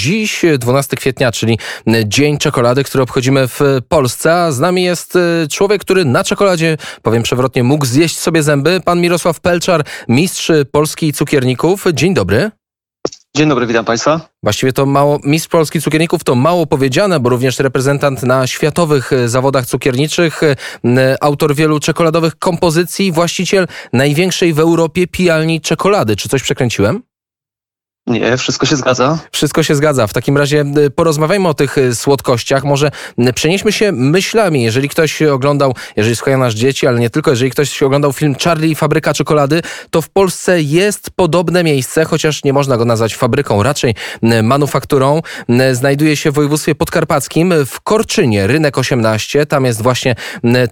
Dziś 12 kwietnia, czyli Dzień Czekolady, który obchodzimy w Polsce. A z nami jest e, człowiek, który na czekoladzie, powiem przewrotnie, mógł zjeść sobie zęby. Pan Mirosław Pelczar, mistrz Polski Cukierników. Dzień dobry. Dzień dobry, witam Państwa. Właściwie to mało, mistrz Polski Cukierników to mało powiedziane, bo również reprezentant na światowych e, zawodach cukierniczych, e, autor wielu czekoladowych kompozycji, właściciel największej w Europie pijalni czekolady. Czy coś przekręciłem? Nie, wszystko się zgadza. Wszystko się zgadza. W takim razie y, porozmawiajmy o tych y, słodkościach. Może y, przenieśmy się myślami. Jeżeli ktoś oglądał, jeżeli słuchają nas dzieci, ale nie tylko, jeżeli ktoś oglądał film Charlie i Fabryka Czekolady, to w Polsce jest podobne miejsce, chociaż nie można go nazwać fabryką, raczej manufakturą. Znajduje się w województwie podkarpackim w Korczynie, rynek 18. Tam jest właśnie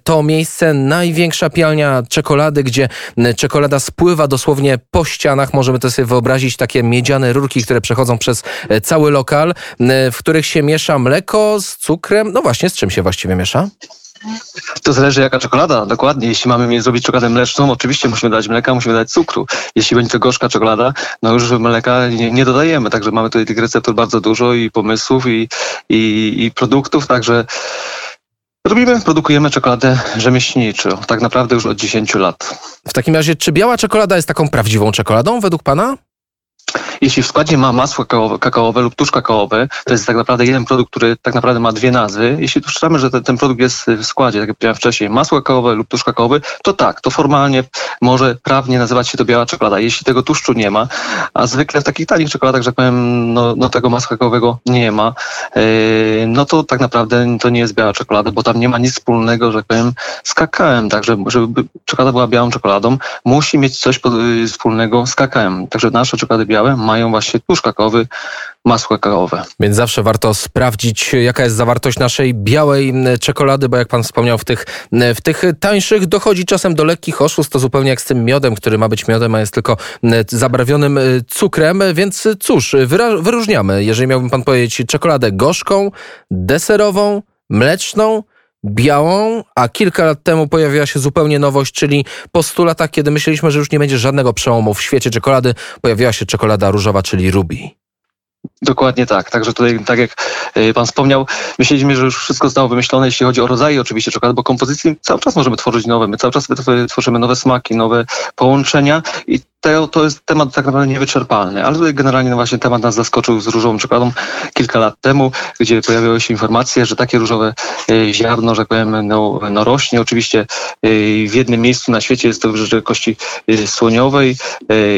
to miejsce, największa pialnia czekolady, gdzie czekolada spływa dosłownie po ścianach. Możemy to sobie wyobrazić, takie miedziane rurki, które przechodzą przez e, cały lokal, e, w których się miesza mleko z cukrem. No właśnie, z czym się właściwie miesza? To zależy jaka czekolada, dokładnie. Jeśli mamy zrobić czekoladę mleczną, oczywiście musimy dać mleka, musimy dać cukru. Jeśli będzie to gorzka czekolada, no już mleka nie, nie dodajemy. Także mamy tutaj tych receptur bardzo dużo i pomysłów i, i, i produktów, także Robimy, produkujemy czekoladę rzemieślniczą, tak naprawdę już od 10 lat. W takim razie, czy biała czekolada jest taką prawdziwą czekoladą według Pana? Jeśli w składzie ma masło kakaowe, kakaowe lub tusz kakaowy, to jest tak naprawdę jeden produkt, który tak naprawdę ma dwie nazwy. Jeśli dostrzeżamy, że ten, ten produkt jest w składzie, tak jak powiedziałem wcześniej, masło kakaowe lub tusz kakaowy, to tak, to formalnie może prawnie nazywać się to biała czekolada. Jeśli tego tłuszczu nie ma, a zwykle w takich tanich czekoladach, że powiem, no, no tego masła kakaowego nie ma, yy, no to tak naprawdę to nie jest biała czekolada, bo tam nie ma nic wspólnego, że powiem, z kakaem. Także żeby czekolada była białą czekoladą, musi mieć coś pod, wspólnego z kakaem. Także nasze czekolady białe mają właśnie tłuszcz kakaowy, masło kakaowe. Więc zawsze warto sprawdzić, jaka jest zawartość naszej białej czekolady, bo jak pan wspomniał, w tych, w tych tańszych dochodzi czasem do lekkich oszustw, to zupełnie jak z tym miodem, który ma być miodem, a jest tylko zabrawionym cukrem, więc cóż, wyróżniamy, jeżeli miałbym pan powiedzieć, czekoladę gorzką, deserową, mleczną, białą, a kilka lat temu pojawiła się zupełnie nowość, czyli po 100 latach, kiedy myśleliśmy, że już nie będzie żadnego przełomu w świecie czekolady, pojawiła się czekolada różowa, czyli Ruby. Dokładnie tak. Także tutaj, tak jak e, Pan wspomniał, myśleliśmy, że już wszystko zostało wymyślone, jeśli chodzi o rodzaje oczywiście czekolady, bo kompozycji cały czas możemy tworzyć nowe. My cały czas tworzymy nowe smaki, nowe połączenia i to, to jest temat tak naprawdę niewyczerpalny, ale generalnie no właśnie temat nas zaskoczył z różową czekoladą kilka lat temu, gdzie pojawiły się informacje, że takie różowe e, ziarno, że powiem, no, no rośnie. Oczywiście e, w jednym miejscu na świecie jest to w wielkości e, słoniowej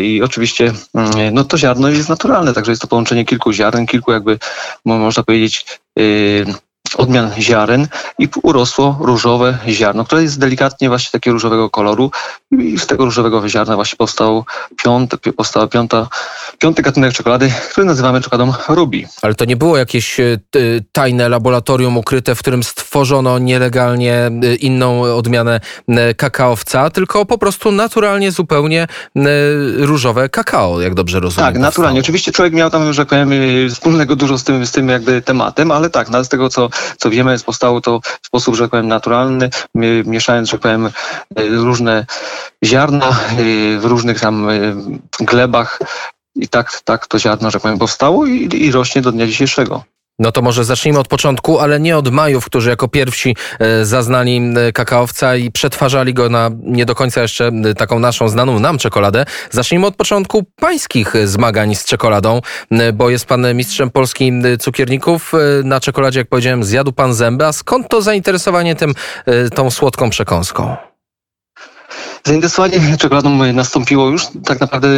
i oczywiście mm, no, to ziarno jest naturalne, także jest to połączenie kilku ziaren, kilku jakby, można powiedzieć, odmian ziaren i urosło różowe ziarno, które jest delikatnie właśnie takiego różowego koloru i z tego różowego ziarna właśnie powstał piąty, powstała piąta, piąty gatunek czekolady, który nazywamy czekoladą Ruby. Ale to nie było jakieś e, tajne laboratorium ukryte, w którym stworzono nielegalnie e, inną odmianę e, kakaowca, tylko po prostu naturalnie zupełnie różowe kakao, jak dobrze rozumiem. Tak, naturalnie. Oczywiście człowiek miał tam, że powiem, wspólnego dużo z tym, z tym jakby tematem, ale tak, no, z tego co co wiemy, powstało to w sposób, że tak powiem, naturalny, mieszając, że tak powiem, e, różne ziarna e, w różnych tam e, glebach i tak, tak to ziarno, że tak powiem, powstało i, i rośnie do dnia dzisiejszego. No to może zacznijmy od początku, ale nie od Majów, którzy jako pierwsi e, zaznali kakaowca i przetwarzali go na nie do końca jeszcze taką naszą znaną nam czekoladę. Zacznijmy od początku pańskich zmagań z czekoladą, bo jest pan mistrzem polskich cukierników. E, na czekoladzie, jak powiedziałem, zjadł pan zęby. A skąd to zainteresowanie tym, e, tą słodką przekąską? Zainteresowanie czekoladą nastąpiło już tak naprawdę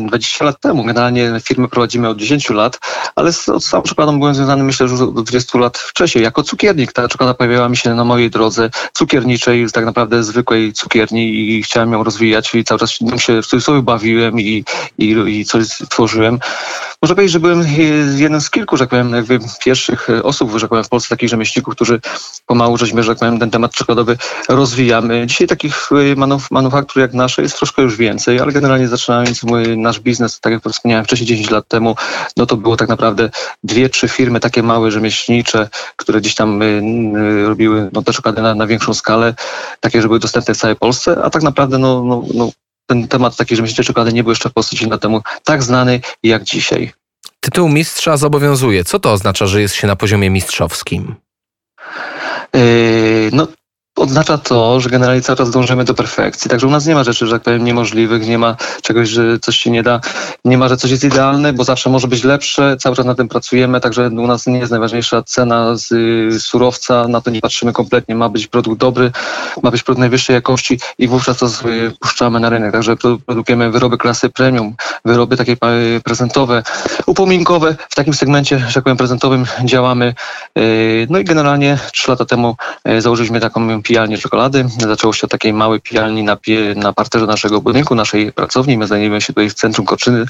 20 lat temu. Generalnie firmy prowadzimy od 10 lat, ale z, z całą czekoladą byłem związany myślę, że już od 20 lat wcześniej. Jako cukiernik ta czekolada pojawiała mi się na mojej drodze cukierniczej, tak naprawdę zwykłej cukierni i chciałem ją rozwijać i cały czas się w cudzysłowie bawiłem i, i, i coś tworzyłem. Można powiedzieć, że byłem jednym z kilku, że tak powiem, jakby pierwszych osób, że tak powiem, w Polsce takich rzemieślników, którzy pomału żeśmy, że tak powiem, ten temat czekoladowy rozwijamy. Dzisiaj takich manuf, manufaktur jak nasze jest troszkę już więcej, ale generalnie zaczynając mój, nasz biznes, tak jak wspomniałem wcześniej 10 lat temu, no to było tak naprawdę dwie, trzy firmy takie małe, rzemieślnicze, które gdzieś tam y, y, robiły no, te czekolady na, na większą skalę, takie, że były dostępne w całej Polsce, a tak naprawdę no, no, no ten temat takiej rzemieślniczej czekolady nie był jeszcze w Polsce 10 lat temu tak znany jak dzisiaj. Tytuł mistrza zobowiązuje. Co to oznacza, że jest się na poziomie mistrzowskim? Yy, no, oznacza to, że generalnie cały czas dążymy do perfekcji. Także u nas nie ma rzeczy, że tak powiem, niemożliwych, nie ma czegoś, że coś się nie da, nie ma, że coś jest idealne, bo zawsze może być lepsze, cały czas na tym pracujemy, także u nas nie jest najważniejsza cena z y, surowca, na to nie patrzymy kompletnie, ma być produkt dobry, ma być produkt najwyższej jakości i wówczas to y, puszczamy na rynek. Także produkujemy wyroby klasy premium, wyroby takie y, prezentowe, upominkowe, w takim segmencie, że tak powiem, prezentowym działamy. Y, no i generalnie trzy lata temu y, założyliśmy taką pijalnię czekolady. Zaczęło się od takiej małej pijalni na, na parterze naszego budynku, naszej pracowni. My znajdujemy się tutaj w centrum Korczyny.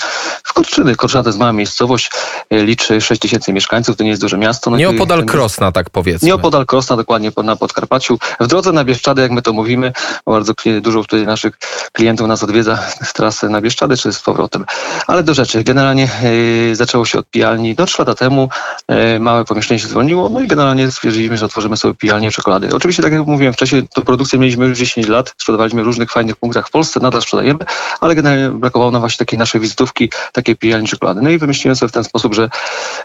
W Korczyny, Korczyna to jest mała miejscowość, e, liczy 6 tysięcy mieszkańców, to nie jest duże miasto. No nie opodal Krosna, tak powiedzmy. Nie opodal Krosna, dokładnie na Podkarpaciu. W drodze na Bieszczady, jak my to mówimy, bardzo dużo tutaj naszych klientów nas odwiedza w trasę na Bieszczady, czy z powrotem. Ale do rzeczy. Generalnie e, zaczęło się od pijalni. Do 3 lata temu e, małe pomieszczenie się zwolniło, no i generalnie stwierdziliśmy, że otworzymy sobie pijalnię czekolady. Oczywiście, tak jak mówiłem, mówiłem wcześniej, to produkcję mieliśmy już 10 lat, sprzedawaliśmy w różnych fajnych punktach w Polsce, nadal sprzedajemy, ale generalnie brakowało nam właśnie takiej naszej wizytówki, takiej pijalni czekolady. No i wymyśliłem sobie w ten sposób, że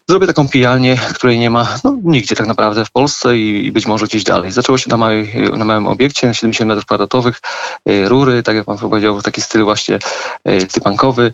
zrobię taką pijalnię, której nie ma no, nigdzie tak naprawdę w Polsce i, i być może gdzieś dalej. Zaczęło się na, małej, na małym obiekcie, 70 metrów kwadratowych, y, rury, tak jak pan powiedział, taki styl właśnie y, typankowy.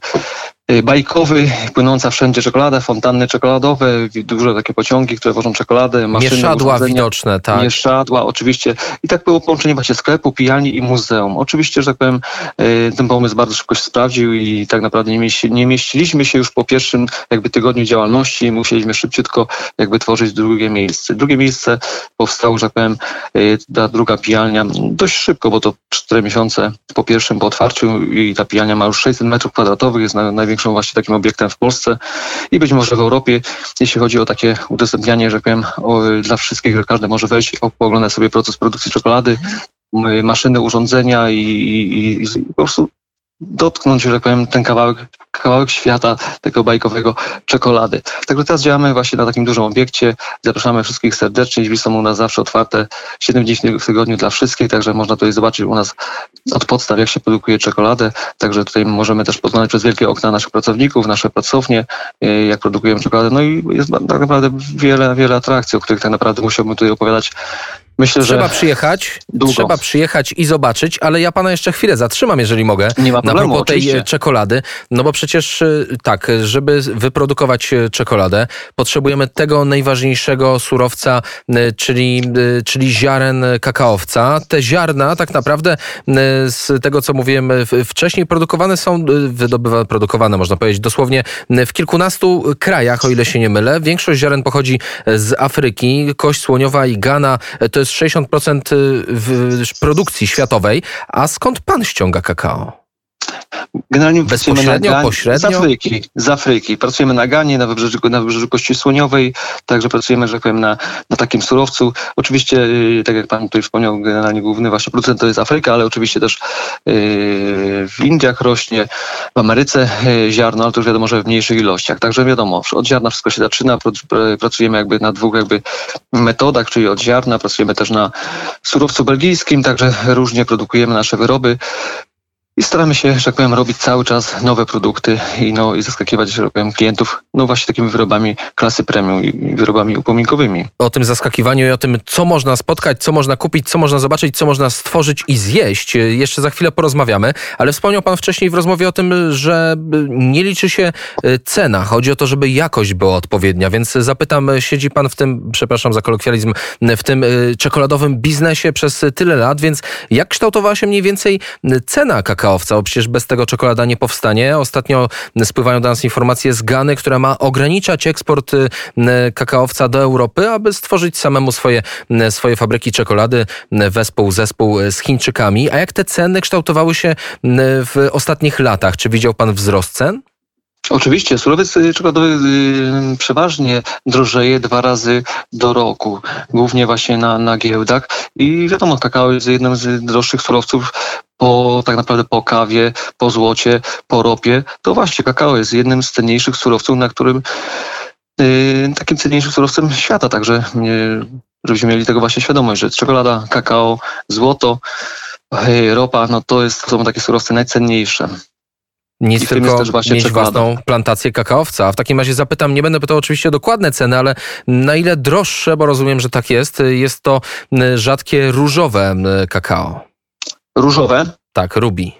Y, bajkowy, płynąca wszędzie czekolada, fontanny czekoladowe, duże takie pociągi, które wożą czekoladę, maszyny Mieszadła widoczne, tak. Mieszadła, oczywiście. I tak było połączenie właśnie sklepu, pijalni i muzeum. Oczywiście, że tak powiem, y, ten pomysł bardzo szybko się sprawdził i tak naprawdę nie, mieści, nie mieściliśmy się już po pierwszym jakby tygodniu działalności, musieliśmy szybciutko jakby tworzyć drugie miejsce. Drugie miejsce powstało, że tak powiem, y, ta druga pijalnia dość szybko, bo to cztery miesiące po pierwszym, po otwarciu i ta pijalnia ma już 600 metrów kwadratowych, jest na, największa największą właśnie takim obiektem w Polsce i być może w Europie, jeśli chodzi o takie udostępnianie, że powiem, o, dla wszystkich, że każdy może wejść, pooglądać sobie proces produkcji czekolady, maszyny, urządzenia i, i, i po prostu dotknąć, że tak powiem, ten kawałek, kawałek świata tego bajkowego czekolady. Także teraz działamy właśnie na takim dużym obiekcie. Zapraszamy wszystkich serdecznie. Drzwi są u nas zawsze otwarte 7 dni w tygodniu dla wszystkich, także można tutaj zobaczyć u nas od podstaw, jak się produkuje czekoladę. Także tutaj możemy też poznać przez wielkie okna naszych pracowników, nasze pracownie, e, jak produkujemy czekoladę. No i jest tak naprawdę wiele, wiele atrakcji, o których tak naprawdę musiałbym tutaj opowiadać Myślę, trzeba że przyjechać, długo. trzeba przyjechać i zobaczyć, ale ja pana jeszcze chwilę zatrzymam, jeżeli mogę. Nie ma problemu, Na tej oczywiście. czekolady. No bo przecież y, tak, żeby wyprodukować y, czekoladę, potrzebujemy tego najważniejszego surowca, czyli, czyli ziaren kakaowca. Te ziarna tak naprawdę z tego, co mówiłem wcześniej, produkowane są, wydobywane, produkowane można powiedzieć dosłownie w kilkunastu krajach, o ile się nie mylę. Większość ziaren pochodzi z Afryki. Kość słoniowa i Gana to jest jest 60% y, produkcji światowej. A skąd pan ściąga kakao? Generalnie Bezpośrednio, na pośrednio? Z Afryki, z Afryki. Pracujemy na Ganie, na wybrzeżu, na wybrzeżu Kości Słoniowej, także pracujemy, że tak powiem, na, na takim surowcu. Oczywiście, yy, tak jak pan tutaj wspomniał, generalnie główny właśnie producent to jest Afryka, ale oczywiście też yy, w Indiach rośnie, w Ameryce yy, ziarno, ale to już wiadomo, że w mniejszych ilościach. Także wiadomo, od ziarna wszystko się zaczyna, pracujemy jakby na dwóch jakby metodach, czyli od ziarna, pracujemy też na surowcu belgijskim, także różnie produkujemy nasze wyroby i staramy się, że tak powiem, robić cały czas nowe produkty i, no, i zaskakiwać, że tak powiem, klientów no właśnie takimi wyrobami klasy premium i wyrobami upominkowymi. O tym zaskakiwaniu i o tym, co można spotkać, co można kupić, co można zobaczyć, co można stworzyć i zjeść, jeszcze za chwilę porozmawiamy, ale wspomniał Pan wcześniej w rozmowie o tym, że nie liczy się e, cena. Chodzi o to, żeby jakość była odpowiednia, więc zapytam, siedzi Pan w tym, przepraszam za kolokwializm, w tym e, czekoladowym biznesie przez tyle lat, więc jak kształtowała się mniej więcej cena kakao kakaowca, bo przecież bez tego czekolada nie powstanie. Ostatnio spływają do nas informacje z Gany, która ma ograniczać eksport y, kakaowca do Europy, aby stworzyć samemu swoje, swoje fabryki czekolady, wespół, zespół z Chińczykami. A jak te ceny kształtowały się w ostatnich latach? Czy widział pan wzrost cen? Oczywiście, surowiec czekoladowy y, przeważnie drożeje dwa razy do roku, głównie właśnie na, na giełdach. I wiadomo, kakao jest jednym z droższych surowców po tak naprawdę po kawie, po złocie, po ropie, to właśnie kakao jest jednym z cenniejszych surowców, na którym yy, takim cenniejszym surowcem świata, także yy, żebyśmy mieli tego właśnie świadomość, że czekolada, kakao, złoto, yy, ropa, no to, jest, to są takie surowce najcenniejsze. Nic I tylko jest też właśnie mieć czekolada. własną plantację kakaowca. A w takim razie zapytam, nie będę pytał oczywiście o dokładne ceny, ale na ile droższe, bo rozumiem, że tak jest, jest to y, rzadkie różowe y, kakao. Różowe, Tak, rubi.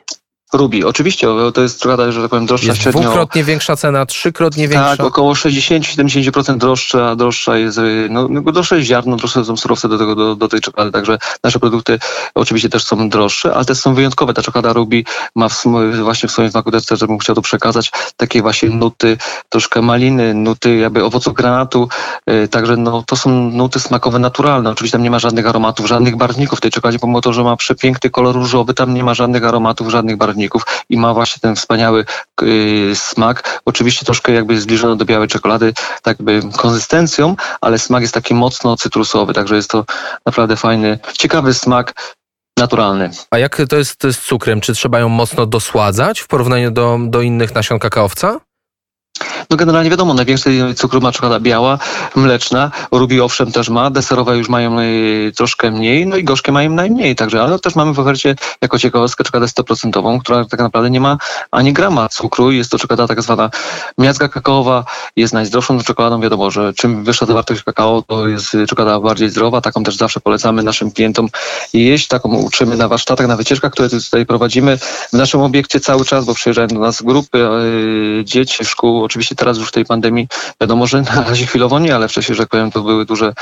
Rubi. Oczywiście, to jest czekolada, że tak powiem, droższa Jest średnio. dwukrotnie większa cena, trzykrotnie większa. Tak, około 60-70% droższa, droższa jest, y, no, no, droższe jest ziarno, droższe są surowce do, tego, do, do tej czekolady, także nasze produkty oczywiście też są droższe, ale też są wyjątkowe. Ta czekolada Ruby ma w, właśnie w swoim smaku też, też bym chciał tu przekazać, takie właśnie nuty, troszkę maliny, nuty jakby owocu granatu, y, także no, to są nuty smakowe naturalne. Oczywiście tam nie ma żadnych aromatów, żadnych barwników w tej czekoladzie, pomimo to, że ma przepiękny kolor różowy, tam nie ma żadnych aromatów, żadnych barwników i ma właśnie ten wspaniały y, smak. Oczywiście troszkę jakby zbliżony do białej czekolady, tak jakby konsystencją, ale smak jest taki mocno cytrusowy, także jest to naprawdę fajny, ciekawy smak, naturalny. A jak to jest z cukrem? Czy trzeba ją mocno dosładzać w porównaniu do, do innych nasion kakaowca? No generalnie wiadomo, najwięcej cukru ma czekolada biała, mleczna, Ruby owszem też ma, deserowe już mają y, troszkę mniej, no i gorzkie mają najmniej, także, ale też mamy w ofercie jako ciekawostkę czekoladę 100%, która tak naprawdę nie ma ani grama cukru, jest to czekolada tak zwana miazga kakaowa, jest najzdrowszą czekoladą, wiadomo, że czym wyższa zawartość kakao, to jest czekolada bardziej zdrowa, taką też zawsze polecamy naszym klientom jeść, taką uczymy na warsztatach, na wycieczkach, które tutaj prowadzimy w naszym obiekcie cały czas, bo przyjeżdżają do nas grupy y, dzieci, szkół, oczywiście teraz już tej pandemii wiadomo, że na razie chwilowo nie, ale wcześniej, że tak powiem, to były duże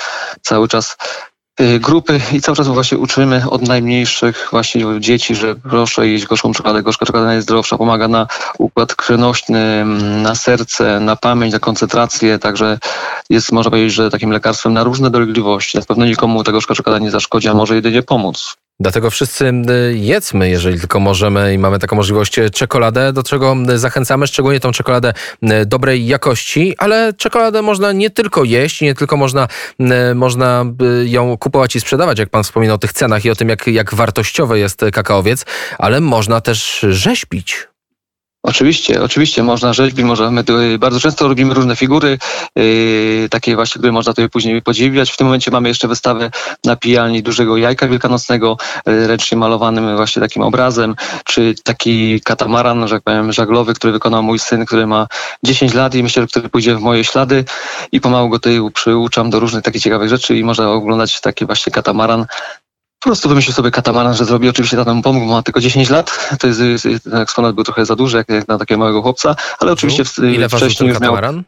cały czas y, grupy i cały czas właśnie uczymy od najmniejszych właśnie dzieci, że proszę jeść gorzką czekoladę. Gorzka czekolada jest zdrowsza, pomaga na układ krwionośny, mm, na serce, na pamięć, na koncentrację, także jest, można powiedzieć, że takim lekarstwem na różne dolegliwości. Na pewno nikomu ta gorzka czekolada nie zaszkodzi, a może jedynie pomóc. Dlatego wszyscy y, jedzmy, jeżeli tylko możemy i mamy taką możliwość, y, czekoladę, do czego y, zachęcamy, szczególnie tą czekoladę dobrej jakości, ale czekoladę można nie tylko jeść, nie tylko można, można ją kupować i sprzedawać, jak pan wspominał o tych cenach i o tym, jak, jak wartościowy jest kakaowiec, ale można też rzeźbić. Oczywiście, oczywiście można rzeźbić, możemy, tu- bardzo często robimy różne figury, yy, takie właśnie, które można tutaj później podziwiać. W tym momencie mamy jeszcze wystawę na pijalni dużego jajka wielkanocnego, yy, ręcznie malowanym właśnie takim obrazem, czy taki katamaran, że tak powiem, żaglowy, który wykonał mój syn, który ma 10 lat i myślę, że który pójdzie w moje ślady i pomału go tutaj przyuczam do różnych takich ciekawych rzeczy i można oglądać taki właśnie katamaran po prostu wymyślił sobie katamaran, że zrobi. Oczywiście tata mu pomógł, bo ma tylko 10 lat. To jest, ten eksponat był trochę za duży, jak, jak na takiego małego chłopca, ale oczywiście w, Ile wcześniej już miał. katamaran?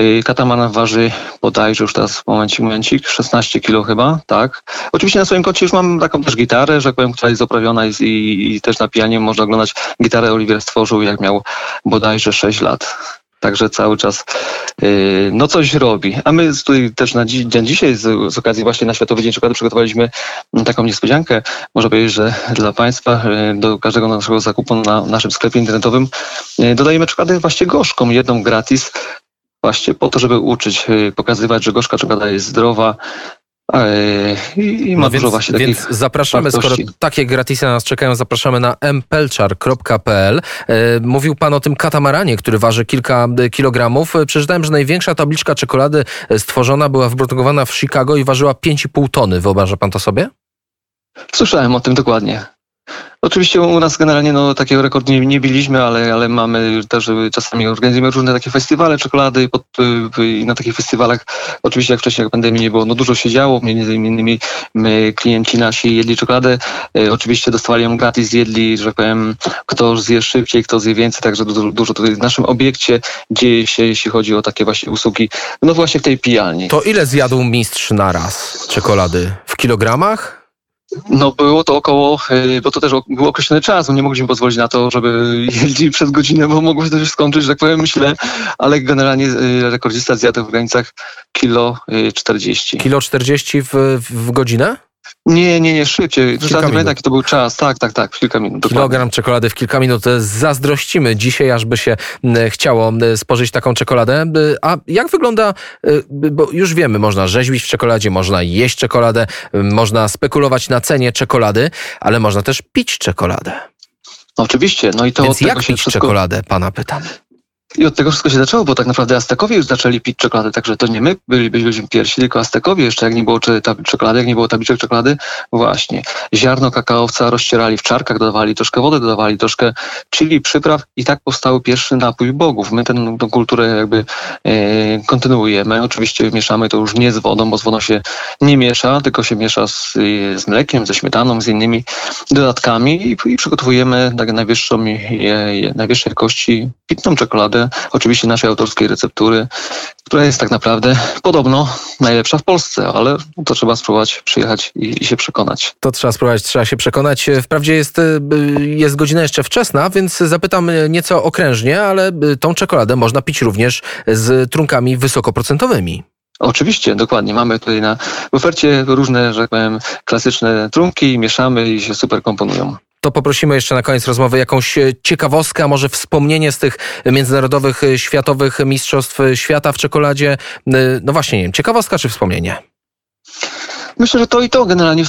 y, Katamaran waży bodajże już teraz momencik, momencik, 16 kilo chyba, tak. Oczywiście na swoim koncie już mam taką też gitarę, że powiem, która jest oprawiona i, i, i też na pianie można oglądać. Gitarę Oliwier stworzył jak miał bodajże 6 lat. Także cały czas yy, no coś robi. A my tutaj też na dzi- dzień dzisiaj z, z okazji właśnie na Światowy Dzień Czekolady przygotowaliśmy mm, taką niespodziankę. Można powiedzieć, że dla Państwa yy, do każdego naszego zakupu na naszym sklepie internetowym yy, dodajemy czekoladę właśnie gorzką, jedną gratis. Właśnie po to, żeby uczyć, pokazywać, że gorzka czekolada jest zdrowa i, i ma No dużo więc, właśnie takich więc zapraszamy, skoro wartości. takie gratisy na nas czekają, zapraszamy na mpelczar.pl. E, Mówił pan o tym katamaranie, który waży kilka e, kilogramów. E, Przeczytałem, że największa tabliczka czekolady e, stworzona była wyprodukowana w Chicago i ważyła 5,5 tony. Wyobraża pan to sobie? Słyszałem o tym dokładnie. Oczywiście u nas generalnie no, takiego rekordu nie, nie biliśmy, ale, ale mamy też y, czasami organizujemy różne takie festiwale czekolady i, pod, y, i na takich festiwalach oczywiście jak wcześniej jak pandemii nie było, no dużo się działo, między innymi my, klienci nasi jedli czekoladę, y, oczywiście dostawali ją gratis, jedli, że tak powiem, kto zje szybciej, kto zje więcej, także dużo, dużo tutaj w naszym obiekcie dzieje się, jeśli chodzi o takie właśnie usługi, no właśnie w tej pijalni. To ile zjadł mistrz na raz czekolady? W kilogramach? No było to około, y, bo to też był określony czas, nie mogliśmy pozwolić na to, żeby jeździć przez godzinę, bo mogło się to się skończyć, że tak powiem, źle, ale generalnie y, rekordzista zjadł w granicach kilo y, 40. Kilo 40 w, w godzinę? Nie, nie, nie, szybciej. Kilka Kilka minut. jaki to był czas. Tak, tak, tak, kilka minut. dokładnie. Kilogram czekolady w kilka minut. E, Zazdrościmy dzisiaj, aż by się m, chciało m, spożyć taką czekoladę. E, A jak wygląda, e, bo już wiemy, można rzeźbić w czekoladzie, można jeść czekoladę, można spekulować na cenie czekolady, ale można też pić czekoladę. No, oczywiście, no i to Więc jak pić wszystko... czekoladę, pana pytam. I od tego wszystko się zaczęło, bo tak naprawdę Aztekowie już zaczęli pić czekoladę, także to nie my byli, byliśmy pierwsi, tylko Aztekowie jeszcze, jak nie było czekolady, jak nie było tabliczek czekolady, właśnie. Ziarno kakaowca rozcierali w czarkach, dodawali troszkę wody, dodawali troszkę chili, przypraw i tak powstał pierwszy napój bogów. My tę kulturę jakby e, kontynuujemy. Oczywiście mieszamy to już nie z wodą, bo z wodą się nie miesza, tylko się miesza z, z mlekiem, ze śmietaną, z innymi dodatkami i, i przygotowujemy tak najwyższą, je, najwyższej jakości pitną czekoladę, oczywiście naszej autorskiej receptury, która jest tak naprawdę podobno najlepsza w Polsce, ale to trzeba spróbować, przyjechać i, i się przekonać. To trzeba spróbować, trzeba się przekonać. Wprawdzie jest, y, jest godzina jeszcze wczesna, więc zapytam nieco okrężnie, ale y, tą czekoladę można pić również z trunkami wysokoprocentowymi. Oczywiście, dokładnie. Mamy tutaj na ofercie różne, że tak powiem, klasyczne trunki, mieszamy i się super komponują. To poprosimy jeszcze na koniec rozmowy jakąś ciekawostkę, a może wspomnienie z tych międzynarodowych, światowych mistrzostw świata w czekoladzie. No właśnie, nie wiem, ciekawostka czy wspomnienie? Myślę, że to i to generalnie,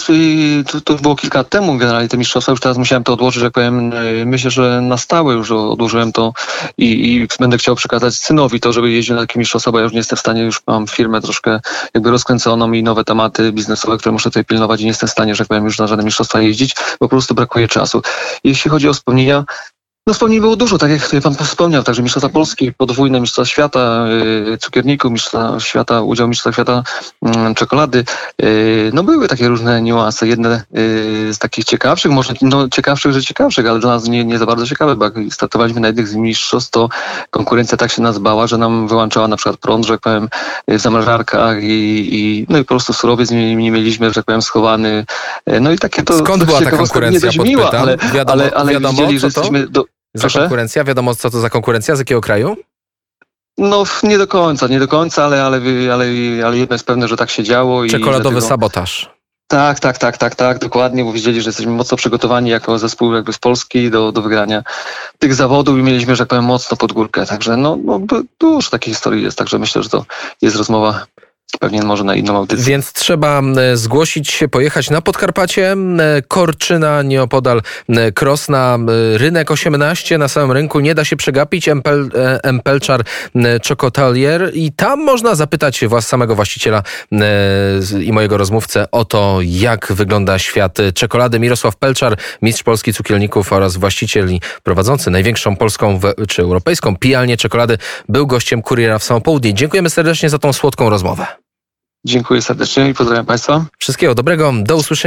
to, to było kilka lat temu generalnie te mistrzostwa, już teraz musiałem to odłożyć, jak powiem, myślę, że na stałe już odłożyłem to i, i będę chciał przekazać synowi to, żeby jeździł na takie mistrzostwa, bo ja już nie jestem w stanie, już mam firmę troszkę jakby rozkręconą i nowe tematy biznesowe, które muszę tutaj pilnować i nie jestem w stanie, że tak powiem, już na żadne mistrzostwa jeździć, bo po prostu brakuje czasu. Jeśli chodzi o wspomnienia, no wspomnień było dużo, tak jak pan wspomniał, także Mistrzostwa Polski, podwójne Mistrzostwa Świata, yy, cukierników, Mistrzostwa Świata, udział Mistrzostwa Świata yy, czekolady. Yy, no były takie różne niuanse. Jedne yy, z takich ciekawszych, może no ciekawszych, że ciekawszych, ale dla nas nie, nie za bardzo ciekawe, bo jak startowaliśmy na jednych z mistrzostw, to konkurencja tak się nas bała, że nam wyłączała na przykład prąd, że tak powiem, w zamrażarkach i, i no i po prostu surowiec nie, nie mieliśmy, że tak powiem, schowany. No i takie to... Skąd była ta konkurencja, nie miła, ale, wiadomo, ale, ale wiadomo, widzieli, że jesteśmy... Do, Za Proszę? konkurencja? Wiadomo, co to za konkurencja? Z jakiego kraju? No nie do końca, nie do końca, ale, ale, ale, ale jedno jest pewne, że tak się działo. i Czekoladowy dlatego... sabotaż. Tak, tak, tak, tak, tak, dokładnie, bo wiedzieli, że jesteśmy mocno przygotowani jako zespół jakby z Polski do, do wygrania tych zawodów i mieliśmy, że tak powiem, mocno pod górkę. Także no, no dużo takich historii jest, także myślę, że to jest rozmowa pewnie może na inną audycję. Więc trzeba e, zgłosić się, pojechać na Podkarpacie, e, Korczyna, nieopodal e, Krosna, Rynek 18 na samym rynku, nie da się przegapić, Empel, Empelczar Czokotalier i tam można zapytać was samego właściciela i mojego rozmówcę o to, jak wygląda świat czekolady. Mirosław Pelczar, mistrz polski cukielników oraz właściciel i prowadzący największą polską czy europejską pijalnię czekolady, był gościem Kuriera w Samo Południe. Dziękujemy serdecznie za tą słodką rozmowę. Dziękuję serdecznie i pozdrawiam Państwa. Wszystkiego dobrego, do usłyszenia.